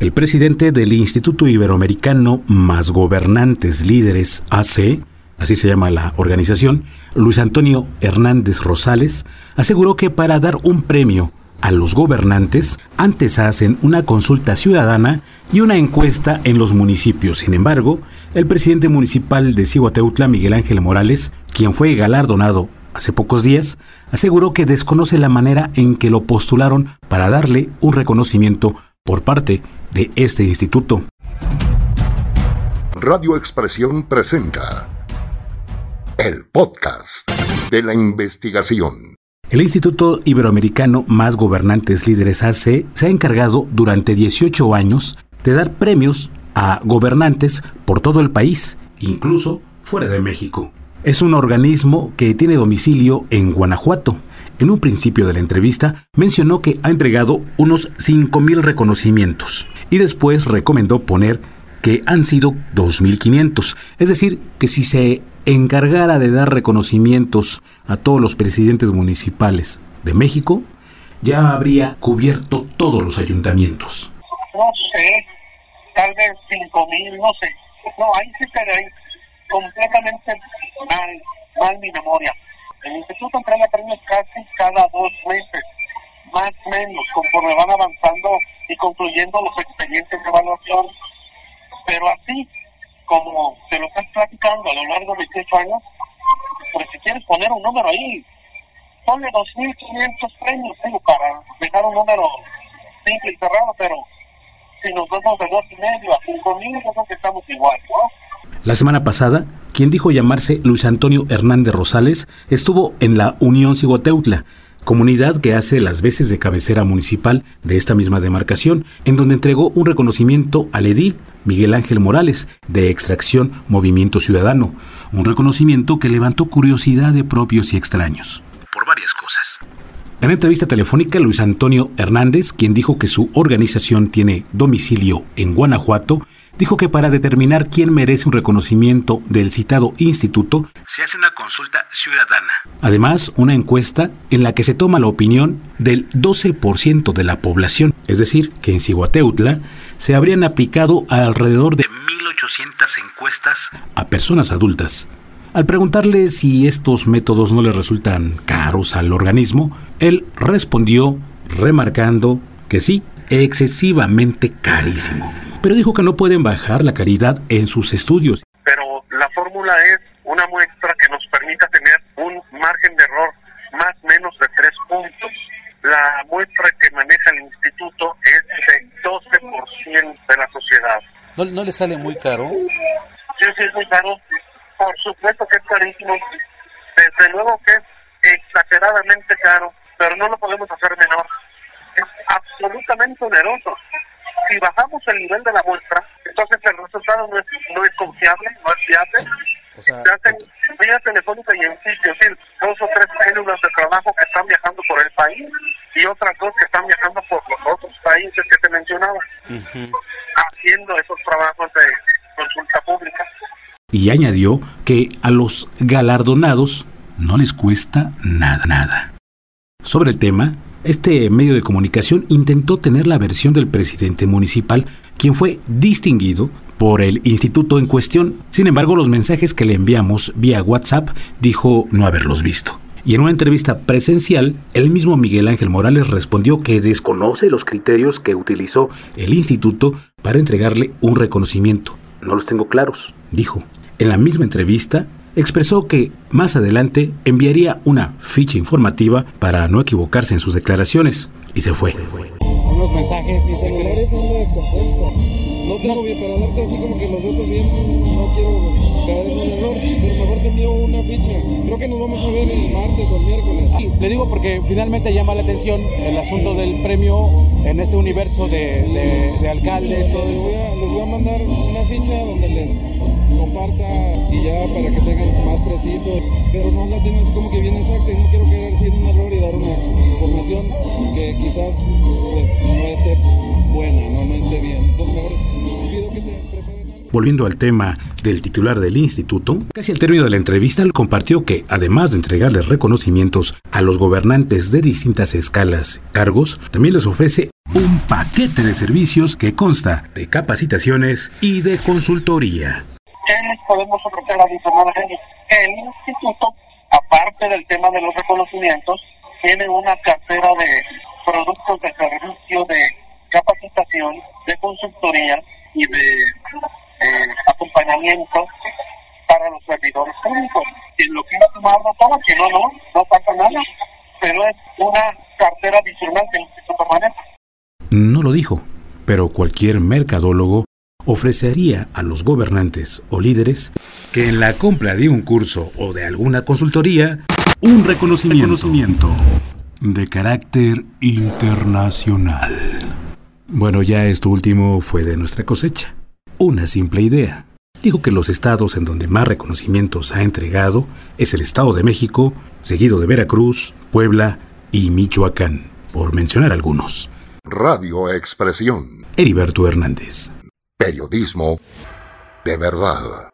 El presidente del Instituto Iberoamericano Más Gobernantes Líderes AC, así se llama la organización, Luis Antonio Hernández Rosales, aseguró que para dar un premio a los gobernantes, antes hacen una consulta ciudadana y una encuesta en los municipios. Sin embargo, el presidente municipal de Cihuateutla, Miguel Ángel Morales, quien fue galardonado hace pocos días, aseguró que desconoce la manera en que lo postularon para darle un reconocimiento por parte de este instituto. Radio Expresión presenta el podcast de la investigación. El Instituto Iberoamericano Más Gobernantes Líderes AC se ha encargado durante 18 años de dar premios a gobernantes por todo el país, incluso fuera de México. Es un organismo que tiene domicilio en Guanajuato. En un principio de la entrevista mencionó que ha entregado unos 5.000 reconocimientos y después recomendó poner que han sido 2.500. Es decir, que si se encargara de dar reconocimientos a todos los presidentes municipales de México, ya habría cubierto todos los ayuntamientos. No sé, tal vez cinco mil, no sé. No, ahí sí quedé completamente mal, mal mi memoria. El instituto entrega premios casi cada dos meses, más o menos, conforme van avanzando y concluyendo los expedientes de evaluación. Pero así, como te lo estás platicando a lo largo de 18 años, pues si quieres poner un número ahí, ponle 2.500 premios, digo, para dejar un número simple y cerrado, pero si nos vamos de dos y medio a 5.000, yo creo que estamos igual, ¿no? La semana pasada, quien dijo llamarse Luis Antonio Hernández Rosales estuvo en la Unión Cigoteutla, comunidad que hace las veces de cabecera municipal de esta misma demarcación, en donde entregó un reconocimiento al edil Miguel Ángel Morales, de Extracción Movimiento Ciudadano, un reconocimiento que levantó curiosidad de propios y extraños, por varias cosas. En entrevista telefónica, Luis Antonio Hernández, quien dijo que su organización tiene domicilio en Guanajuato, dijo que para determinar quién merece un reconocimiento del citado instituto, se hace una consulta ciudadana. Además, una encuesta en la que se toma la opinión del 12% de la población, es decir, que en Cihuateutla se habrían aplicado alrededor de 1.800 encuestas a personas adultas. Al preguntarle si estos métodos no le resultan caros al organismo, él respondió remarcando que sí, excesivamente carísimo. Pero dijo que no pueden bajar la calidad en sus estudios. Pero la fórmula es una muestra que nos permita tener un margen de error más o menos de tres puntos. La muestra que maneja el instituto es de 12% de la sociedad. ¿No, ¿No le sale muy caro? Sí, sí, es muy caro. Por supuesto que es carísimo. Desde luego que es exageradamente caro, pero no lo podemos hacer menor. Es absolutamente oneroso. Si bajamos el nivel de la muestra, entonces el resultado no es, no es confiable, no es fiable. O sea, Se hacen vía telefónica y en sitio, es decir, dos o tres células de trabajo que están viajando por el país y otras dos que están viajando por los otros países que te mencionaba, ujú. haciendo esos trabajos de consulta pública. Y añadió que a los galardonados no les cuesta nada, nada. Sobre el tema, este medio de comunicación intentó tener la versión del presidente municipal, quien fue distinguido por el instituto en cuestión. Sin embargo, los mensajes que le enviamos vía WhatsApp dijo no haberlos visto. Y en una entrevista presencial, el mismo Miguel Ángel Morales respondió que desconoce los criterios que utilizó el instituto para entregarle un reconocimiento. No los tengo claros, dijo. En la misma entrevista, expresó que más adelante enviaría una ficha informativa para no equivocarse en sus declaraciones y se fue. unos mensajes Mi celular es anda descompuesto. No tengo bien para darte así como que los otros bien. No quiero caer en un error. Pero mejor te envío una ficha. Creo que nos vamos a ver el martes o el miércoles. Le digo porque finalmente llama la atención el asunto del premio en este universo de, de- de alcaldes, Les voy, a, les voy a mandar una ficha donde les comparta y ya para que preciso. Pero no la así como que bien exacta y no quiero así en un error y dar una información que quizás pues no esté buena, no, no esté bien. Entonces mejor pido que te preparen. Volviendo al tema del titular del instituto, casi al término de la entrevista compartió que, además de entregarles reconocimientos a los gobernantes de distintas escalas, cargos, también les ofrece un paquete de servicios que consta de capacitaciones y de consultoría. ¿Qué les podemos ofrecer adicionalmente? El instituto, aparte del tema de los reconocimientos, tiene una cartera de productos de servicio de capacitación, de consultoría y de eh, acompañamiento para los servidores públicos. Quien lo quiera tomar, no toma, que no, no, no pasa nada. Pero es una cartera adicional que el Instituto maneja. No lo dijo, pero cualquier mercadólogo ofrecería a los gobernantes o líderes que en la compra de un curso o de alguna consultoría un reconocimiento, reconocimiento de carácter internacional. Bueno, ya esto último fue de nuestra cosecha una simple idea. Dijo que los estados en donde más reconocimientos ha entregado es el Estado de México, seguido de Veracruz, Puebla y Michoacán, por mencionar algunos. Radio Expresión. Heriberto Hernández. Periodismo de verdad.